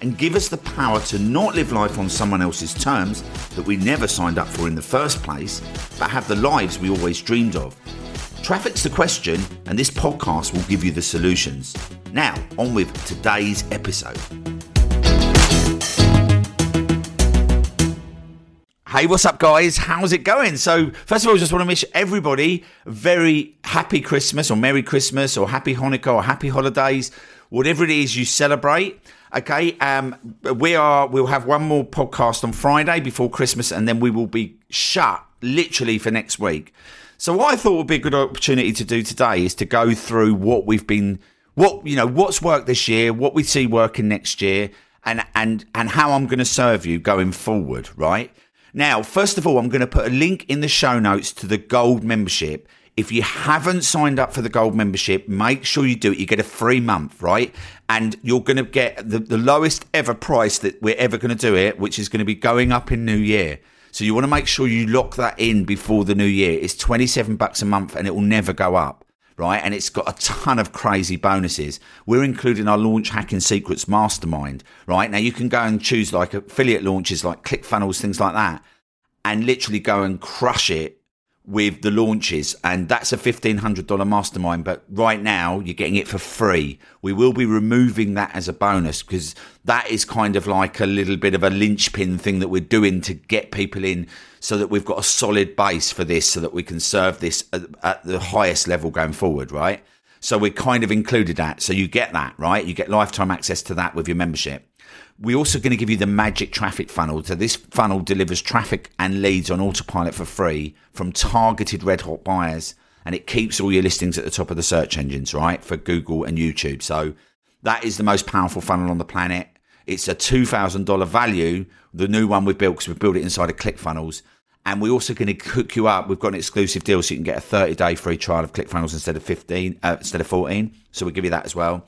and give us the power to not live life on someone else's terms that we never signed up for in the first place, but have the lives we always dreamed of. Traffic's the question, and this podcast will give you the solutions. Now, on with today's episode. Hey, what's up, guys? How's it going? So, first of all, I just want to wish everybody a very happy Christmas or Merry Christmas or Happy Hanukkah or Happy Holidays, whatever it is you celebrate. Okay, um, we are. We'll have one more podcast on Friday before Christmas, and then we will be shut literally for next week. So, what I thought would be a good opportunity to do today is to go through what we've been, what you know, what's worked this year, what we see working next year, and and and how I'm going to serve you going forward. Right now, first of all, I'm going to put a link in the show notes to the gold membership. If you haven't signed up for the gold membership, make sure you do it. You get a free month, right? And you're going to get the, the lowest ever price that we're ever going to do it, which is going to be going up in New Year. So you want to make sure you lock that in before the new year. It's 27 bucks a month and it will never go up right? And it's got a ton of crazy bonuses. We're including our launch hacking secrets mastermind, right? Now you can go and choose like affiliate launches like ClickFunnels, things like that, and literally go and crush it with the launches. And that's a $1,500 mastermind. But right now you're getting it for free. We will be removing that as a bonus because that is kind of like a little bit of a linchpin thing that we're doing to get people in so that we've got a solid base for this so that we can serve this at, at the highest level going forward, right? So we kind of included that. So you get that, right? You get lifetime access to that with your membership. We're also going to give you the magic traffic funnel. So this funnel delivers traffic and leads on autopilot for free from targeted red hot buyers. And it keeps all your listings at the top of the search engines, right? For Google and YouTube. So that is the most powerful funnel on the planet. It's a $2,000 value, the new one we've built because we've built it inside of ClickFunnels. And we're also going to hook you up. We've got an exclusive deal so you can get a 30 day free trial of ClickFunnels instead of 15, uh, instead of 14. So we'll give you that as well.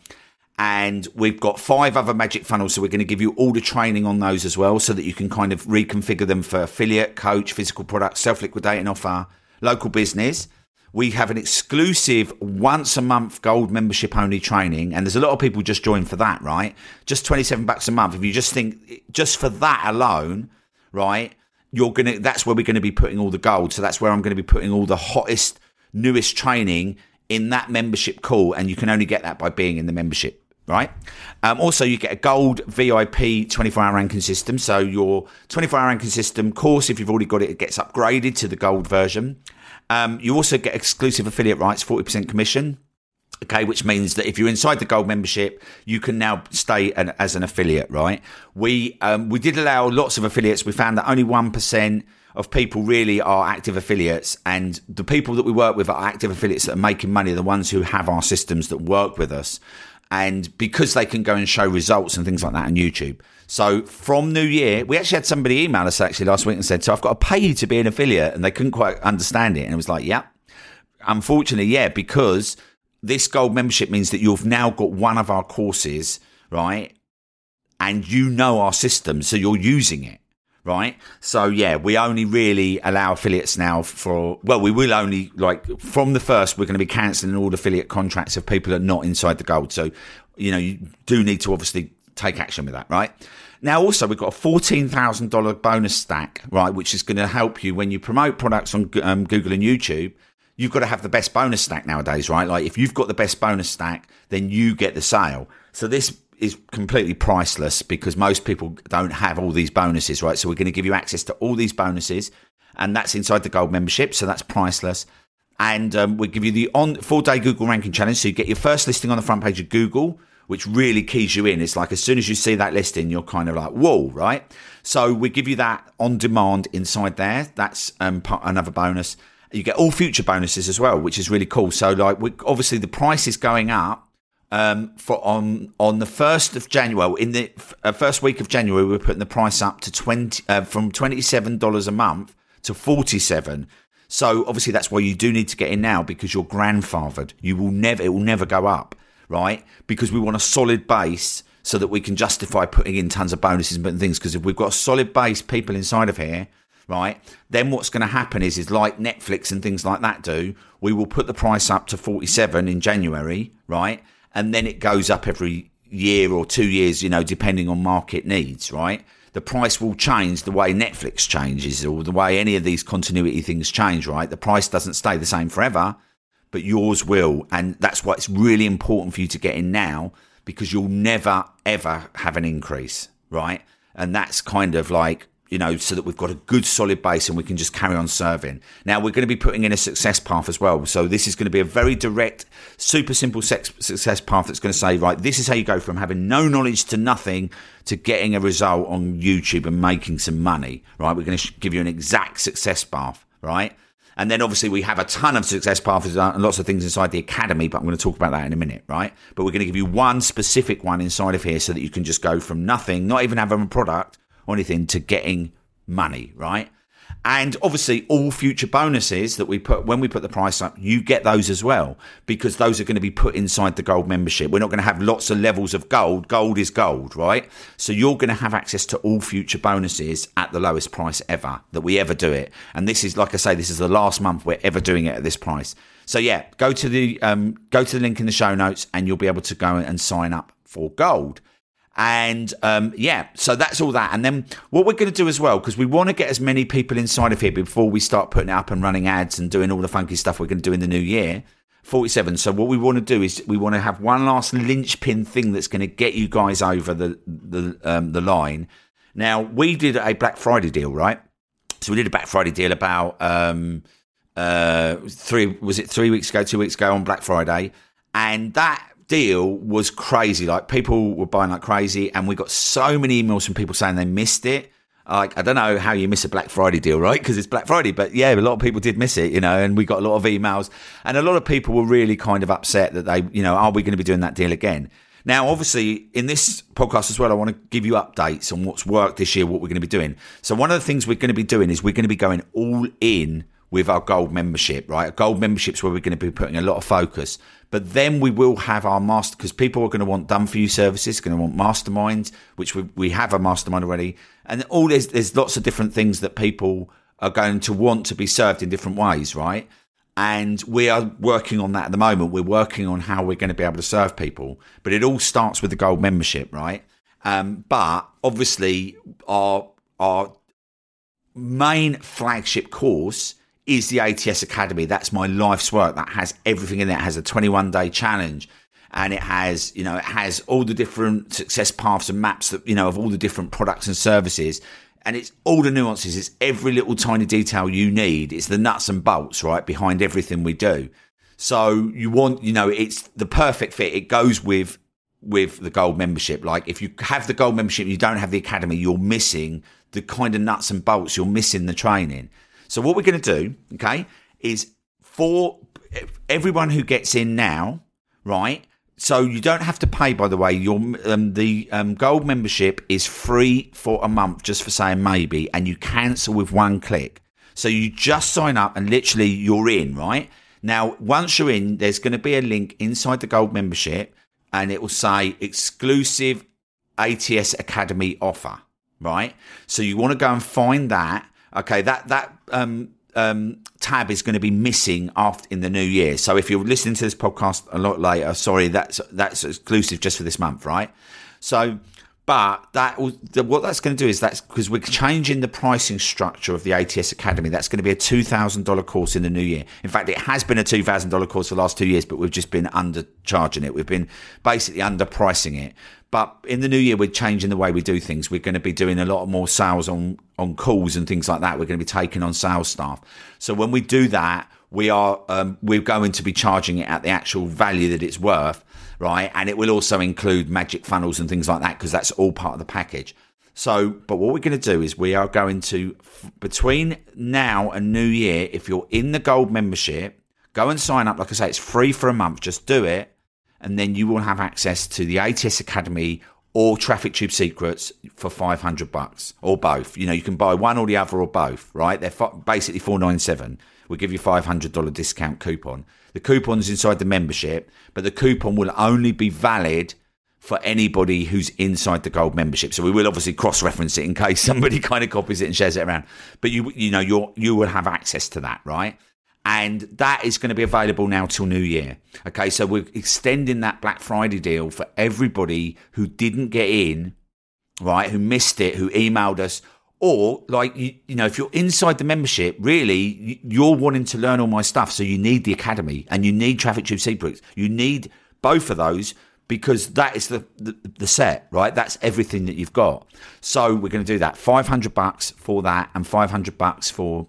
And we've got five other magic funnels. So we're going to give you all the training on those as well so that you can kind of reconfigure them for affiliate, coach, physical product, self liquidating offer, local business. We have an exclusive once a month gold membership only training and there's a lot of people just join for that right? Just 27 bucks a month. If you just think just for that alone right you're gonna that's where we're going to be putting all the gold. So that's where i'm going to be putting all the hottest newest training in that membership call and you can only get that by being in the membership right? Um, also, you get a gold VIP 24 hour ranking system. So, your 24 hour ranking system course, if you've already got it, it gets upgraded to the gold version. Um, you also get exclusive affiliate rights, 40% commission. Okay, which means that if you're inside the gold membership, you can now stay an, as an affiliate, right? We um, we did allow lots of affiliates. We found that only one percent of people really are active affiliates, and the people that we work with are active affiliates that are making money. The ones who have our systems that work with us, and because they can go and show results and things like that on YouTube. So from New Year, we actually had somebody email us actually last week and said, "So I've got to pay you to be an affiliate," and they couldn't quite understand it, and it was like, "Yeah." Unfortunately, yeah, because this gold membership means that you've now got one of our courses, right? And you know our system, so you're using it right? So yeah, we only really allow affiliates now for well, we will only like from the first we're going to be cancelling all affiliate contracts of people that are not inside the gold. So you know you do need to obviously take action with that, right? Now, also, we've got a $14,000 bonus stack, right, which is going to help you when you promote products on um, Google and YouTube. You've got to have the best bonus stack nowadays, right? Like, if you've got the best bonus stack, then you get the sale. So, this is completely priceless because most people don't have all these bonuses, right? So, we're going to give you access to all these bonuses, and that's inside the gold membership. So, that's priceless and um, we give you the on four day Google ranking challenge. So you get your first listing on the front page of Google which really keys you in. It's like as soon as you see that listing, you're kind of like, whoa, right? So we give you that on demand inside there. That's um, another bonus. You get all future bonuses as well, which is really cool. So like, we, obviously the price is going up um, for on on the first of January, in the uh, first week of January, we're putting the price up to twenty uh, from twenty seven dollars a month to forty seven. So obviously that's why you do need to get in now because you're grandfathered. You will never, it will never go up, right? Because we want a solid base so that we can justify putting in tons of bonuses and things. Because if we've got a solid base people inside of here, right, then what's going to happen is, is like Netflix and things like that do, we will put the price up to 47 in January, right? And then it goes up every year or two years, you know, depending on market needs, right? the price will change the way Netflix changes or the way any of these continuity things change, right? The price doesn't stay the same forever, but yours will. And that's why it's really important for you to get in now because you'll never, ever have an increase, right? And that's kind of like you know, so that we've got a good solid base and we can just carry on serving. Now we're going to be putting in a success path as well. So this is going to be a very direct, super simple success path that's going to say, right, this is how you go from having no knowledge to nothing to getting a result on YouTube and making some money, right? We're going to give you an exact success path, right? And then obviously we have a ton of success paths and lots of things inside the academy, but I'm going to talk about that in a minute, right? But we're going to give you one specific one inside of here so that you can just go from nothing, not even having a product, or anything to getting money, right? And obviously, all future bonuses that we put when we put the price up, you get those as well because those are going to be put inside the gold membership. We're not going to have lots of levels of gold. Gold is gold, right? So you're going to have access to all future bonuses at the lowest price ever that we ever do it. And this is, like I say, this is the last month we're ever doing it at this price. So yeah, go to the um, go to the link in the show notes, and you'll be able to go and sign up for gold. And um, yeah, so that's all that. And then what we're going to do as well, because we want to get as many people inside of here before we start putting it up and running ads and doing all the funky stuff we're going to do in the new year. 47. So what we want to do is we want to have one last linchpin thing that's going to get you guys over the the um, the line. Now we did a Black Friday deal, right? So we did a Black Friday deal about um, uh, three was it three weeks ago, two weeks ago on Black Friday, and that deal was crazy. Like people were buying like crazy, and we got so many emails from people saying they missed it. Like I don't know how you miss a Black Friday deal, right? Because it's Black Friday, but yeah, a lot of people did miss it, you know. And we got a lot of emails, and a lot of people were really kind of upset that they, you know, are we going to be doing that deal again? Now, obviously, in this podcast as well, I want to give you updates on what's worked this year, what we're going to be doing. So, one of the things we're going to be doing is we're going to be going all in with our gold membership, right? Gold membership's where we're going to be putting a lot of focus. But then we will have our master, because people are going to want done for you services, going to want masterminds, which we, we have a mastermind already. And all there's, there's lots of different things that people are going to want to be served in different ways, right? And we are working on that at the moment. We're working on how we're going to be able to serve people, but it all starts with the gold membership, right? Um, but obviously our, our main flagship course is the ATS Academy. That's my life's work. That has everything in there. It has a 21 day challenge and it has, you know, it has all the different success paths and maps that, you know, of all the different products and services. And it's all the nuances. It's every little tiny detail you need. It's the nuts and bolts, right, behind everything we do. So you want, you know, it's the perfect fit. It goes with with the gold membership. Like if you have the gold membership, you don't have the academy, you're missing the kind of nuts and bolts. You're missing the training. So what we're going to do, okay, is for everyone who gets in now, right? So you don't have to pay. By the way, your um, the um, gold membership is free for a month, just for saying maybe, and you cancel with one click. So you just sign up and literally you're in, right? Now, once you're in, there's going to be a link inside the gold membership, and it will say exclusive ATS Academy offer, right? So you want to go and find that Okay, that that um, um, tab is going to be missing after in the new year. So if you're listening to this podcast a lot later, sorry, that's that's exclusive just for this month, right? So, but that what that's going to do is that's because we're changing the pricing structure of the ATS Academy. That's going to be a two thousand dollar course in the new year. In fact, it has been a two thousand dollar course for the last two years, but we've just been undercharging it. We've been basically underpricing it. But in the new year, we're changing the way we do things. We're going to be doing a lot more sales on, on calls and things like that. We're going to be taking on sales staff. So when we do that, we are um, we're going to be charging it at the actual value that it's worth, right? And it will also include magic funnels and things like that because that's all part of the package. So, but what we're going to do is we are going to between now and New Year, if you're in the gold membership, go and sign up. Like I say, it's free for a month. Just do it and then you will have access to the ATS Academy or Traffic Tube Secrets for 500 bucks or both. You know, you can buy one or the other or both, right? They're basically 497. We'll give you $500 discount coupon. The coupon's inside the membership, but the coupon will only be valid for anybody who's inside the gold membership. So we will obviously cross reference it in case somebody kind of copies it and shares it around. But you you know you you will have access to that, right? And that is going to be available now till New Year. Okay, so we're extending that Black Friday deal for everybody who didn't get in, right? Who missed it, who emailed us, or like you, you know, if you're inside the membership, really you're wanting to learn all my stuff. So you need the academy and you need Traffic Tube Secrets. You need both of those because that is the, the, the set, right? That's everything that you've got. So we're going to do that. 500 bucks for that and 500 bucks for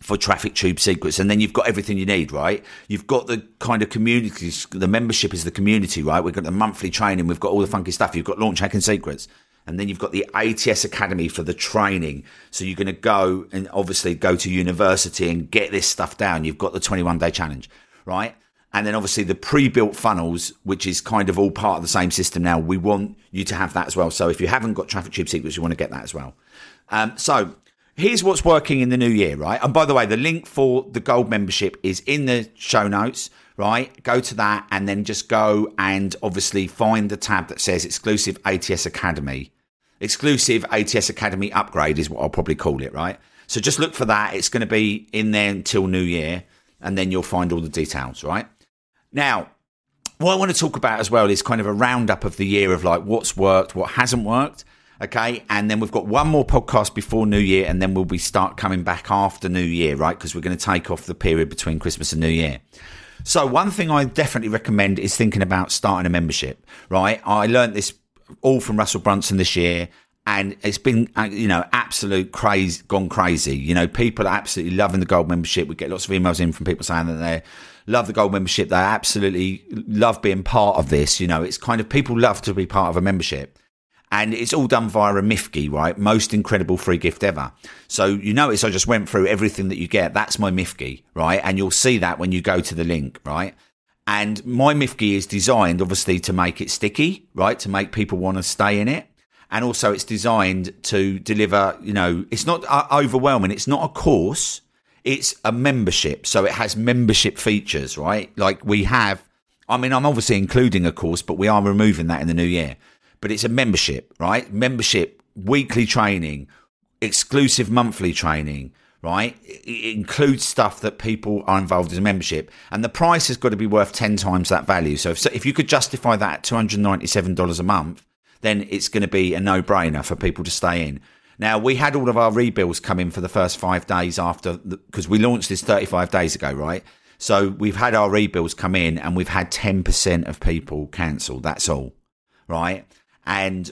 for traffic tube secrets and then you've got everything you need right you've got the kind of community the membership is the community right we've got the monthly training we've got all the funky stuff you've got launch hacking secrets and then you've got the ATS Academy for the training. So you're going to go and obviously go to university and get this stuff down. You've got the 21 day challenge, right? And then obviously the pre-built funnels, which is kind of all part of the same system now. We want you to have that as well. So if you haven't got traffic tube secrets, you want to get that as well. Um, so here's what's working in the new year, right? And by the way, the link for the gold membership is in the show notes, right? Go to that and then just go and obviously find the tab that says exclusive ATS Academy. Exclusive ATS Academy upgrade is what I'll probably call it, right? So just look for that. It's going to be in there until New Year and then you'll find all the details, right? Now, what I want to talk about as well is kind of a roundup of the year of like what's worked, what hasn't worked. Okay. And then we've got one more podcast before New Year, and then we'll be start coming back after New Year, right? Because we're going to take off the period between Christmas and New Year. So one thing I definitely recommend is thinking about starting a membership, right? I learned this all from Russell Brunson this year and it's been uh, you know absolute crazy gone crazy you know people are absolutely loving the gold membership we get lots of emails in from people saying that they love the gold membership they absolutely love being part of this you know it's kind of people love to be part of a membership and it's all done via a MIFGE, right? Most incredible free gift ever. So you notice I just went through everything that you get. That's my MIFGE, right? And you'll see that when you go to the link, right? And my MIFGE is designed obviously to make it sticky, right? To make people want to stay in it. And also it's designed to deliver, you know, it's not uh, overwhelming. It's not a course. It's a membership. So it has membership features, right? Like we have, I mean, I'm obviously including a course, but we are removing that in the new year but it's a membership, right? Membership, weekly training, exclusive monthly training, right? It includes stuff that people are involved in a membership, and the price has got to be worth 10 times that value. So if, if you could justify that at $297 a month, then it's going to be a no brainer for people to stay in. Now, we had all of our rebills come in for the first five days after, because we launched this 35 days ago, right? So we've had our rebills come in and we've had 10% of people cancel. That's all, right? and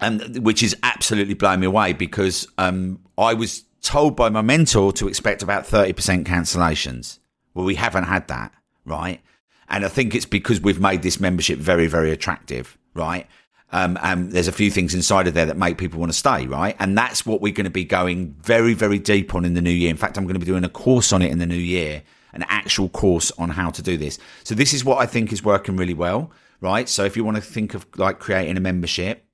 and which is absolutely blowing me away because um, I was told by my mentor to expect about thirty percent cancellations. Well, we haven't had that, right? And I think it's because we've made this membership very, very attractive, right? Um, and there's a few things inside of there that make people want to stay, right? And that's what we're going to be going very, very deep on in the new year. In fact, I'm going to be doing a course on it in the new year, an actual course on how to do this. So this is what I think is working really well right? So if you want to think of like creating a membership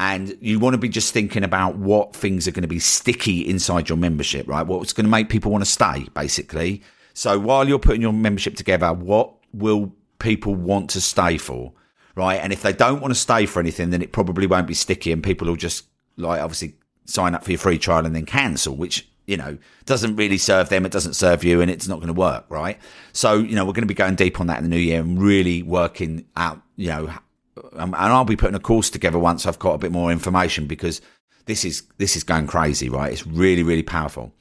and you want to be just thinking about what things are going to be sticky inside your membership, right? What's going to make people want to stay, basically. So while you're putting your membership together, what will people want to stay for, right? And if they don't want to stay for anything, then it probably won't be sticky and people will just like obviously sign up for your free trial and then cancel, which you know, doesn't really serve them. It doesn't serve you and it's not going to work. Right. So, you know, we're going to be going deep on that in the new year and really working out, you know, and I'll be putting a course together once I've got a bit more information because this is, this is going crazy, right? It's really, really powerful.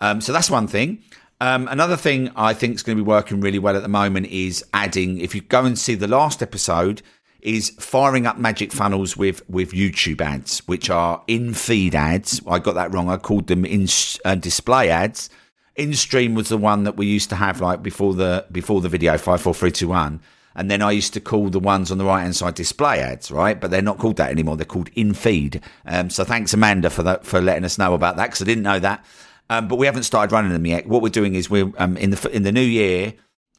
Um, so that's one thing. Um, another thing I think is going to be working really well at the moment is adding, if you go and see the last episode, is firing up magic funnels with with YouTube ads, which are in feed ads. I got that wrong. I called them in uh, display ads. In stream was the one that we used to have like before the before the video five four three two one. And then I used to call the ones on the right hand side display ads, right? But they're not called that anymore. They're called in feed. Um, so thanks Amanda for that for letting us know about that because I didn't know that. Um, but we haven't started running them yet. What we're doing is we're um, in the in the new year.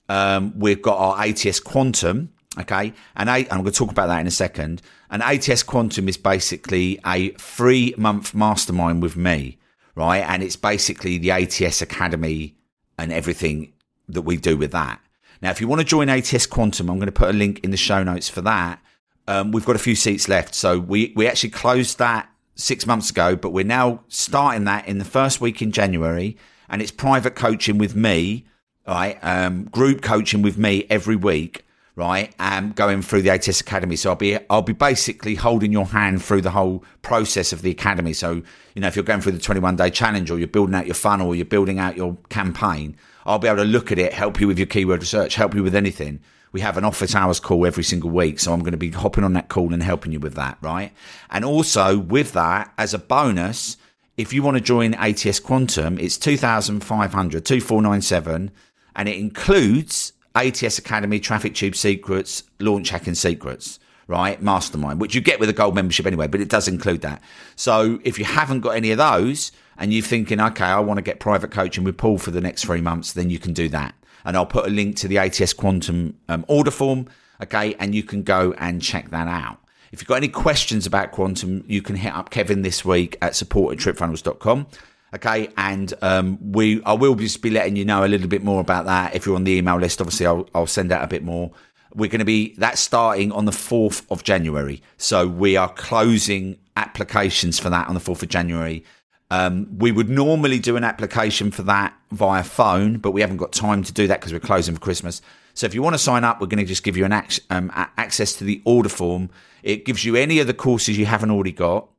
Um, we've got our ATS Quantum, Okay, and I, I'm going to talk about that in a second. And ATS Quantum is basically a three month mastermind with me, right? And it's basically the ATS Academy and everything that we do with that. Now, if you want to join ATS Quantum, I'm going to put a link in the show notes for that. Um, we've got a few seats left, so we we actually closed that six months ago, but we're now starting that in the first week in January, and it's private coaching with me, right? Um, group coaching with me every week right? And going through the ATS Academy. So I'll be I'll be basically holding your hand through the whole process of the academy. So, you know, if you're going through the 21 day challenge or you're building out your funnel or you're building out your campaign, I'll be able to look at it, help you with your keyword research, help you with anything. We have an office hours call every single week. So I'm going to be hopping on that call and helping you with that, right? And also with that, as a bonus, if you want to join ATS Quantum, it's 2,500, 2497, and it includes ATS Academy, Traffic Tube Secrets, Launch Hacking Secrets, right? Mastermind, which you get with a gold membership anyway, but it does include that. So if you haven't got any of those and you're thinking, okay, I want to get private coaching with Paul for the next three months, then you can do that. And I'll put a link to the ATS Quantum um, order form, okay, and you can go and check that out. If you've got any questions about quantum, you can hit up Kevin this week at support at tripfunnels.com. Okay, and um, we I will just be letting you know a little bit more about that if you're on the email list. Obviously, I'll, I'll send out a bit more. We're going to be that starting on the fourth of January, so we are closing applications for that on the fourth of January. Um, we would normally do an application for that via phone, but we haven't got time to do that because we're closing for Christmas. So if you want to sign up, we're going to just give you an ac- um, access to the order form. It gives you any of the courses you haven't already got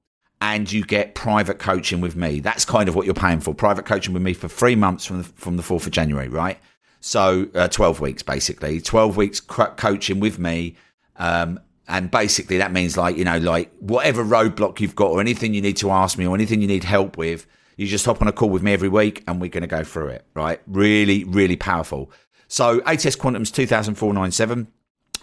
and you get private coaching with me. That's kind of what you're paying for. Private coaching with me for three months from the, from the 4th of January, right? So uh, 12 weeks, basically. 12 weeks coaching with me. Um, and basically that means like, you know, like whatever roadblock you've got or anything you need to ask me or anything you need help with, you just hop on a call with me every week and we're going to go through it, right? Really, really powerful. So ATS Quantum's 2497.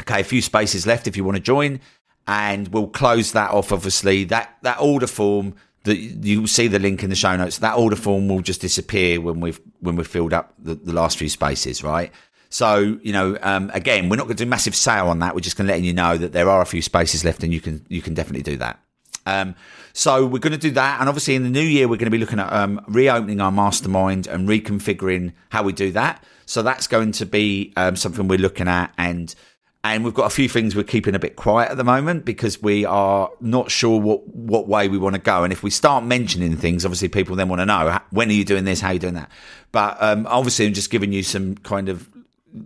Okay, a few spaces left if you want to join and we'll close that off. Obviously, that that order form that you will see the link in the show notes. That order form will just disappear when we've when we've filled up the, the last few spaces, right? So you know, um, again, we're not going to do massive sale on that. We're just going to letting you know that there are a few spaces left, and you can you can definitely do that. Um, so we're going to do that, and obviously in the new year we're going to be looking at um, reopening our mastermind and reconfiguring how we do that. So that's going to be um, something we're looking at, and and we've got a few things we're keeping a bit quiet at the moment because we are not sure what what way we want to go. And if we start mentioning things, obviously people then want to know when are you doing this, how are you doing that. But um, obviously, I'm just giving you some kind of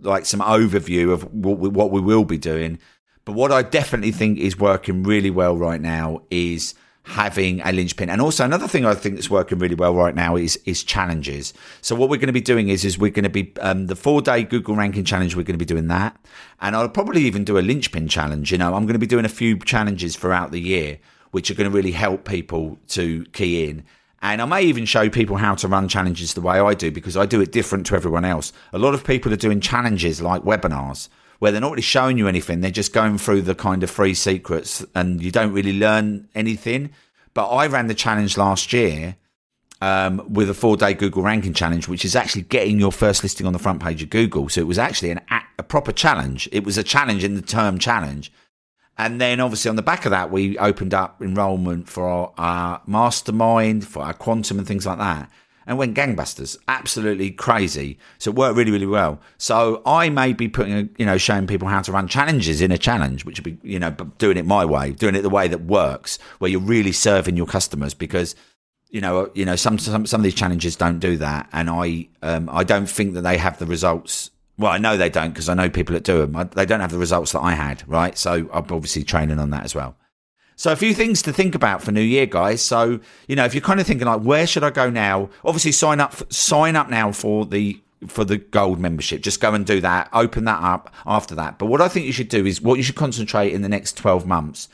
like some overview of what we, what we will be doing. But what I definitely think is working really well right now is having a linchpin. And also another thing I think that's working really well right now is is challenges. So what we're going to be doing is is we're going to be um, the four day Google ranking challenge. We're going to be doing that, and I'll probably even do a linchpin challenge. You know, I'm going to be doing a few challenges throughout the year, which are going to really help people to key in. And I may even show people how to run challenges the way I do because I do it different to everyone else. A lot of people are doing challenges like webinars where they're not really showing you anything. They're just going through the kind of free secrets and you don't really learn anything. But I ran the challenge last year um, with a four day Google ranking challenge, which is actually getting your first listing on the front page of Google. So it was actually an, a proper challenge. It was a challenge in the term challenge. And then obviously on the back of that, we opened up enrollment for our, our mastermind, for our quantum and things like that and went gangbusters, absolutely crazy. So it worked really, really well. So I may be putting, you know, showing people how to run challenges in a challenge, which would be, you know, doing it my way, doing it the way that works, where you're really serving your customers because. You know, you know, some, some some of these challenges don't do that, and I um, I don't think that they have the results well, I know they don't because I know people that do them. I, they don't have the results that I had, right? So I'm obviously training on that as well. So a few things to think about for New Year, guys. So you know, if you're kind of thinking like, where should I go now? Obviously, sign up. Sign up now for the for the gold membership. Just go and do that. Open that up after that. But what I think you should do is what you should concentrate in the next 12 months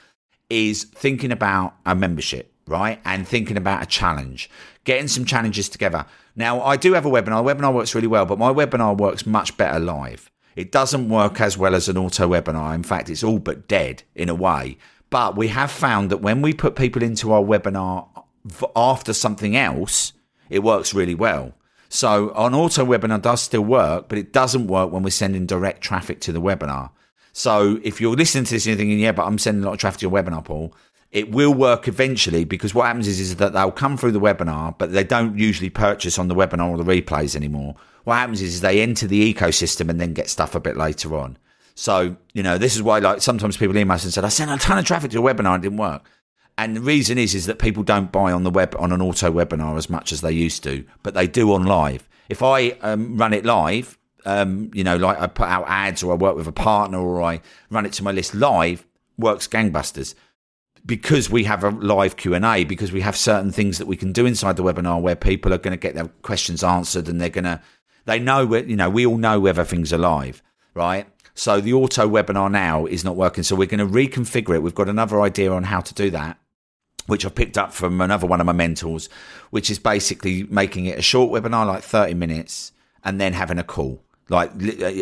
is thinking about a membership, right? And thinking about a challenge, getting some challenges together. Now, I do have a webinar. The webinar works really well, but my webinar works much better live. It doesn't work as well as an auto webinar. In fact, it's all but dead in a way but we have found that when we put people into our webinar after something else, it works really well. So an auto webinar does still work, but it doesn't work when we're sending direct traffic to the webinar. So if you're listening to this and you're thinking, yeah, but I'm sending a lot of traffic to your webinar, Paul, it will work eventually because what happens is, is that they'll come through the webinar, but they don't usually purchase on the webinar or the replays anymore. What happens is, is they enter the ecosystem and then get stuff a bit later on. So, you know, this is why like sometimes people email us and said, I sent a ton of traffic to a webinar and it didn't work. And the reason is, is that people don't buy on the web on an auto webinar as much as they used to, but they do on live. If I um, run it live, um, you know, like I put out ads or I work with a partner or I run it to my list live, works gangbusters because we have a live q&a because we have certain things that we can do inside the webinar where people are going to get their questions answered and they're going to they know you know we all know whether things are live right? So the auto webinar now is not working so we're going to reconfigure it. We've got another idea on how to do that which I've picked up from another one of my mentors, which is basically making it a short webinar, like 30 minutes, and then having a call like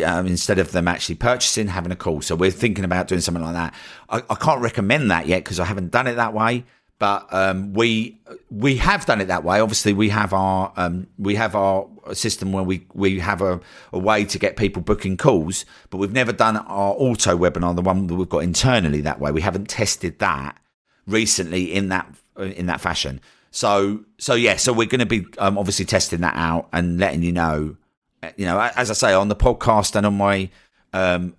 um, instead of them actually purchasing, having a call. So we're thinking about doing something like that. I, I can't recommend that yet because I haven't done it that way. But um, we we have done it that way. Obviously, we have our um, we have our system where we we have a, a way to get people booking calls, but we've never done our auto webinar, the one that we've got internally that way. We haven't tested that recently in that in that fashion. So so yeah, so we're going to be um, obviously testing that out and letting you know you know, as I say on the podcast and on my um,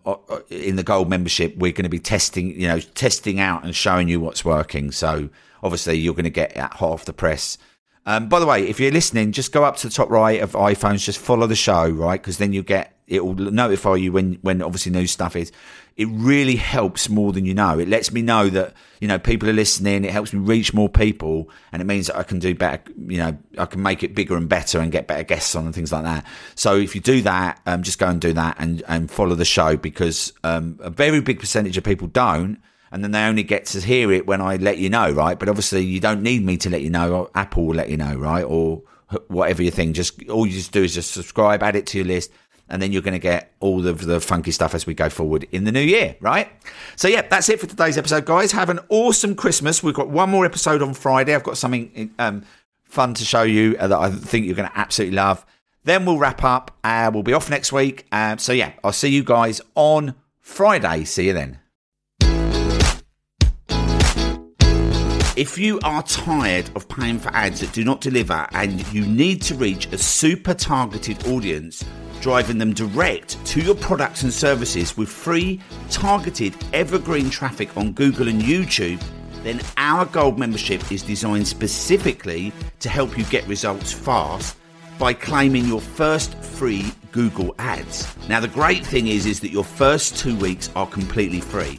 in the gold membership, we're going to be testing, you know, testing out and showing you what's working. So obviously, you're going to get hot off the press. Um, by the way, if you're listening, just go up to the top right of iPhones, just follow the show, right? Because then you get it will notify you when when obviously new stuff is. It really helps more than you know. It lets me know that you know people are listening. It helps me reach more people, and it means that I can do better. You know, I can make it bigger and better and get better guests on and things like that. So if you do that, um, just go and do that and and follow the show because um, a very big percentage of people don't and then they only get to hear it when I let you know, right? But obviously, you don't need me to let you know. Apple will let you know, right? Or whatever you think. Just all you just do is just subscribe, add it to your list, and then you're going to get all of the funky stuff as we go forward in the new year, right? So, yeah, that's it for today's episode, guys. Have an awesome Christmas. We've got one more episode on Friday. I've got something um, fun to show you that I think you're going to absolutely love. Then we'll wrap up. Uh, we'll be off next week. Uh, so, yeah, I'll see you guys on Friday. See you then. If you are tired of paying for ads that do not deliver and you need to reach a super targeted audience, driving them direct to your products and services with free, targeted, evergreen traffic on Google and YouTube, then our gold membership is designed specifically to help you get results fast by claiming your first free Google ads. Now the great thing is is that your first 2 weeks are completely free.